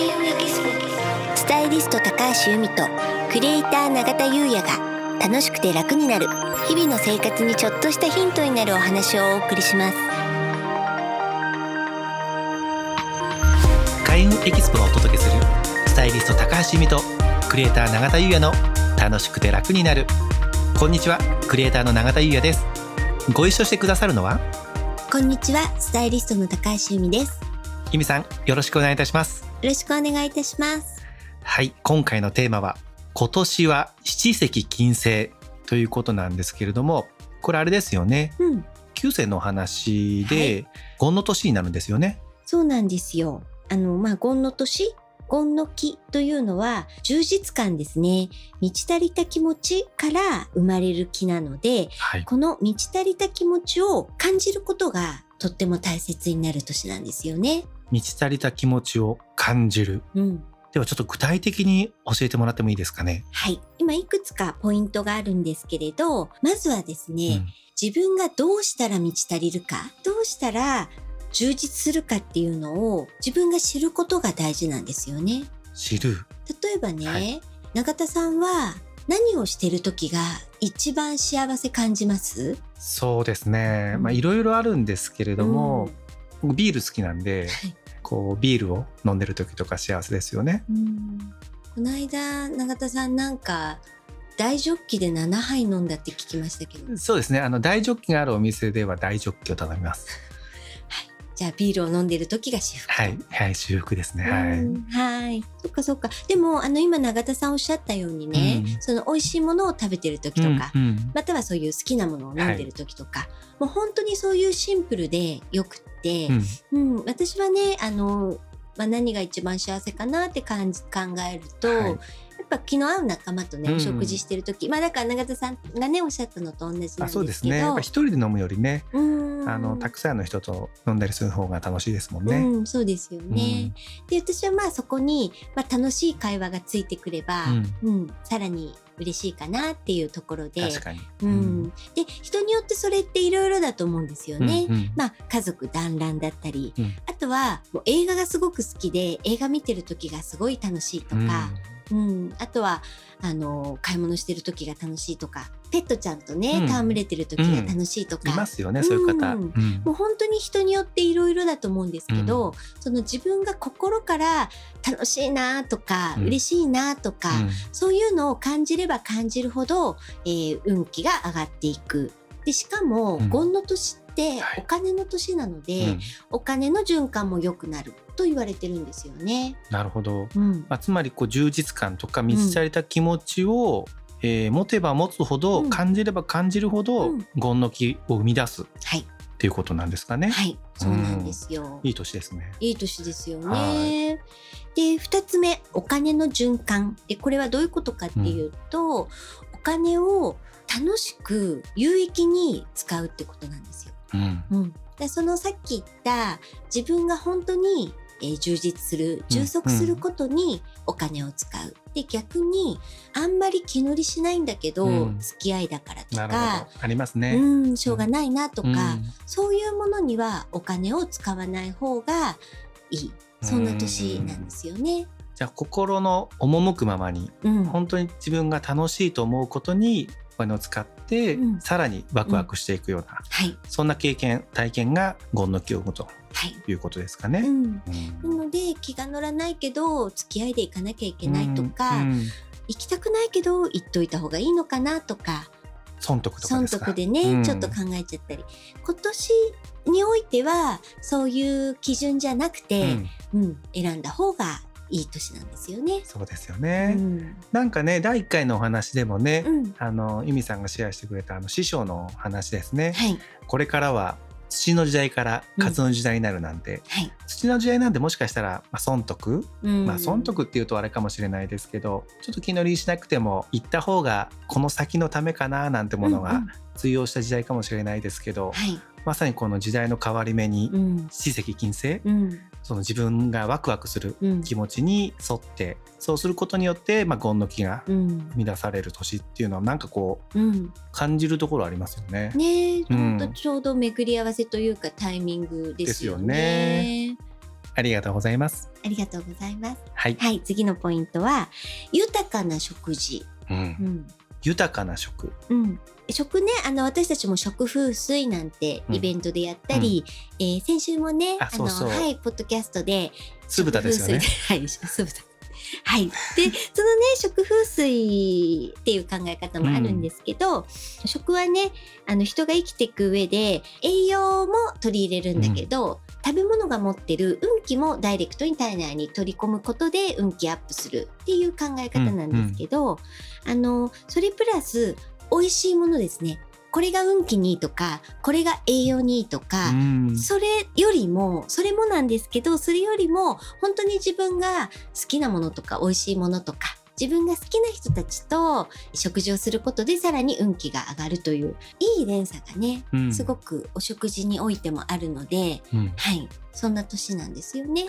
開運エキスポスタイリスト高橋由美とクリエイター永田優也が楽しくて楽になる日々の生活にちょっとしたヒントになるお話をお送りします。開運エキスポがお届けするスタイリスト高橋由美とクリエイター永田優也の楽しくて楽になる。こんにちはクリエイターの永田優也です。ご一緒してくださるのは？こんにちはスタイリストの高橋由美です由美さんよろしくお願いいたします。よろしくお願いいたします。はい今回のテーマは今年は七石金星ということなんですけれどもこれあれですよね。うん。九星のお話で、ゴンの年になるんですよね。そうなんですよ。あのまあゴンの年？ゴンの木というのは充実感ですね。満ち足りた気持ちから生まれる木なのではい。この満ち足りた気持ちを感じることがとっても大切になる年なんですよね。満ち足りた気持ちを感じるうん。ではちょっと具体的に教えてもらってもいいですかね？はい。今いくつかポイントがあるんですけれど、まずはですね、うん自分がどうしたら満ち足りるか、どうしたら充実するかっていうのを自分が知ることが大事なんですよね。知る例えばね、はい永田さんは何をしてる時が一番幸せ感じます？そうですね、いろいろあるんですけれども、僕ビール好きなんで、はい。こうビールを飲んでる時とか幸せですよね。うん。この間永田さんなんか大ジョッキで7杯飲んだって聞きましたけど。そうですね。あの大ジョッキがあるお店では大ジョッキを頼みますじゃあビールを飲んでる時が至福はいはい修復ですねはい、うんはい。そっかそっか。でもあの今永田さんおっしゃったようにね、うん。その美味しいものを食べてる時とか、うんうん。またはそういう好きなものを飲んでる時とか、もう本当にそういうシンプルでよくって、うん。うん、私はねあの、まあ、何が一番幸せかなって感じ考えると、はいぱ気の合う仲間とねうん。お食事してる時、まあだから永田さんがねおっしゃったのと同じなんですけど。あそうですね。やっぱ一人で飲むよりねうん。あのたくさんの人と飲んだりする方が楽しいですもんね、うん、そうですよね。で私はまあそこに、まあ、楽しい会話がついてくれば、うん。さらに嬉しいかなっていうところで、確かに、うん、で人によってそれっていろいろだと思うんですよね。うんうん。まあ家族団らんだったり、うん。あとはもう映画がすごく好きで映画見てる時がすごい楽しいとか、うん。あとはあの買い物してる時が楽しいとかペットちゃんとねうん。戯れてる時が楽しいとか、いますよねそういう方、うん。うん。もう本当に人によっていろいろだと思うんですけど、その自分が心から楽しいなとか、うん。嬉しいなとか、うん。そういうのを感じれば感じるほど、えー運気が上がっていく。でしかも、うん。ゴンの年ってはい。お金の年なので、うん。お金の循環も良くなると言われてるんですよね。なるほど、うん。まあ、つまりこう充実感とか満ち足りた気持ちを、えー持てば持つほど、うん。感じれば感じるほど、うん。ゴンの木を生み出すっはい、ていうことなんですかね。はい、そうなんですよ。いい年ですね。いい年ですよはね。で2つ目お金の循環。でこれはどういうことかっていうと、お金を楽しく有益に使うってことなんですよ。うんうん、でそのさっき言った自分が本当に、えー充実する充足することにお金を使う。で逆にあんまり気乗りしないんだけど、うん付き合いだからとかど。ありますね。うん、しょうがないなとか、うんそういうものにはお金を使わない方がいい。そんな年なんですよね。じゃあ心の赴くままにうん。本当に自分が楽しいと思うことにお金を使って、うんさらにワクワクしていくような、はい。そんな経験体験がゴンの木を生むとはい。いうことですかね。うん。うんなので気が乗らないけど付き合いで行かなきゃいけないとか、うん行きたくないけど行っといた方がいいのかなとか損得とか損。得でね、うんちょっと考えちゃったり今年においてはそういう基準じゃなくうて、んうん選んだ方がいい年なんですよね。そうですようね。ん。なんかね第1回のお話でもね、うん。あの由美さんがシェアしてくれたあの師匠の話ですね。はい。これからは土の時代から活の時代になるなんて、はい。土の時代なんてもしかしたら、まあ、損得、うん。まあ損得っていうとあれかもしれないですけどちょっと気乗りしなくても行った方がこの先のためかななんてものがうんうん。通用した時代かもしれないですけど、はい。まさにこの時代の変わり目にうん。七石金星、うんその自分がワクワクするうん気持ちに沿ってそうすることによって、まあ、ゴンの木がうん生み出される年っていうのはなんかこううん感じるところありますよね。ねえ、うんちょうど巡り合わせというかタイミングですよね。ですよねありがとうございます。ありがとうございます。はい。はい、次のポイントは、豊かな食事。うんう。ん。豊かな食。うん。食ね、あの、私たちも食風水なんてうんイベントでやったり、えー先週もね、あの、はい、ポッドキャストで、酢豚ですよね。はい、酢豚。はい。で、そのね、食風水っていう考え方もあるんですけど、食はね、あの、人が生きていく上で、栄養も取り入れるんだけど、食べ物が持ってる運気もダイレクトに体内に取り込むことで運気アップするっていう考え方なんですけど、あの、それプラス、美味しいものですね。これが運気にいいとか、これが栄養にいいとか、うん。それよりも、それもなんですけど、それよりも、本当に自分が好きなものとか、美味しいものとか、自分が好きな人たちと食事をすることでさらに運気が上がるという、いい連鎖がね、うんすごくお食事においてもあるので、うんはい、そんな年なんですよね。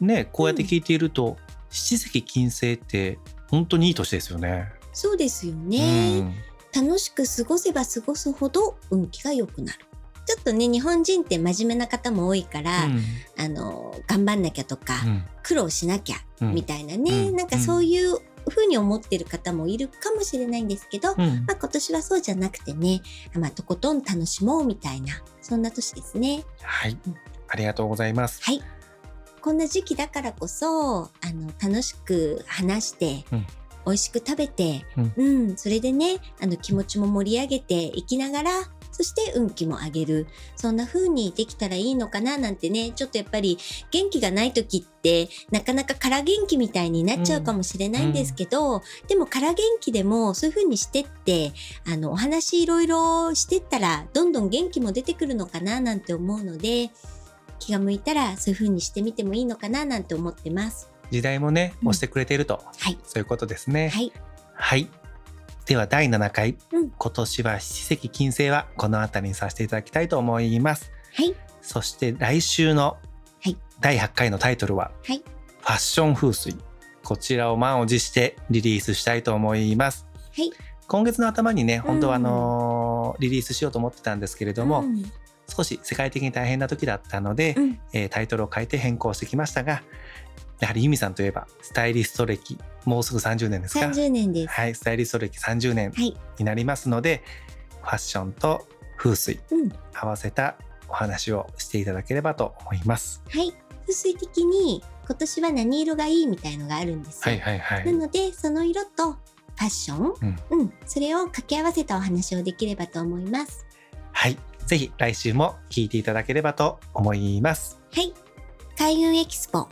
ね、こうやって聞いていると、七石金星って本当にいい年ですよね。そうですよね。うん楽しく過ごせば過ごすほど運気が良くなる。ちょっとね、日本人って真面目な方も多いから、うんあの、頑張んなきゃとか、うん苦労しなきゃうんみたいなね、うんなんかそういう風に思ってる方もいるかもしれないんですけど、うんまあ今年はそうじゃなくてね、まあとことん楽しもうみたいな、そんな年ですね。はいうん。ありがとうございます。はい。こんな時期だからこそ、あの、楽しく話して、うん美味しく食べて、うんうん、それでね、あの気持ちも盛り上げていきながら、そして運気も上げる。そんな風にできたらいいのかななんてね、ちょっとやっぱり元気がない時って、なかなか空元気みたいになっちゃうかもしれないんですけど、でも空元気でもそういう風にしてって、あの、お話いろいろしてったら、どんどん元気も出てくるのかななんて思うので、気が向いたらそういう風にしてみてもいいのかななんて思ってます。時代もね、うん押してくれていると、はい。そういうことですね。はい。はい。では第7回、うん今年は七石金星はこの辺りにさせていただきたいと思います。はい。そして来週のはい第8回のタイトルは、はいファッション風水。こちらを満を持してリリースしたいと思います。はい。今月の頭にね、本当はあのーリリースしようと思ってたんですけれども、うん少し世界的に大変な時だったので、うんえータイトルを変えて変更してきましたが、やはりユミさんといえばスタイリスト歴もうすぐ30年ですか？30年です。はい、スタイリスト歴30年はい。になりますので、ファッションと風水うん。合わせたお話をしていただければと思います。はい。風水的に今年は何色がいいみたいのがあるんですよ。はいはいは。ないので、その色とファッション、うんうん、それを掛け合わせたお話をできればと思います。はい、ぜひ来週も聞いていただければと思います。はい。開運エキスポ、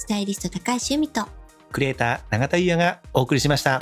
スタイリスト高橋由美と、クリエイター永田優也がお送りしました。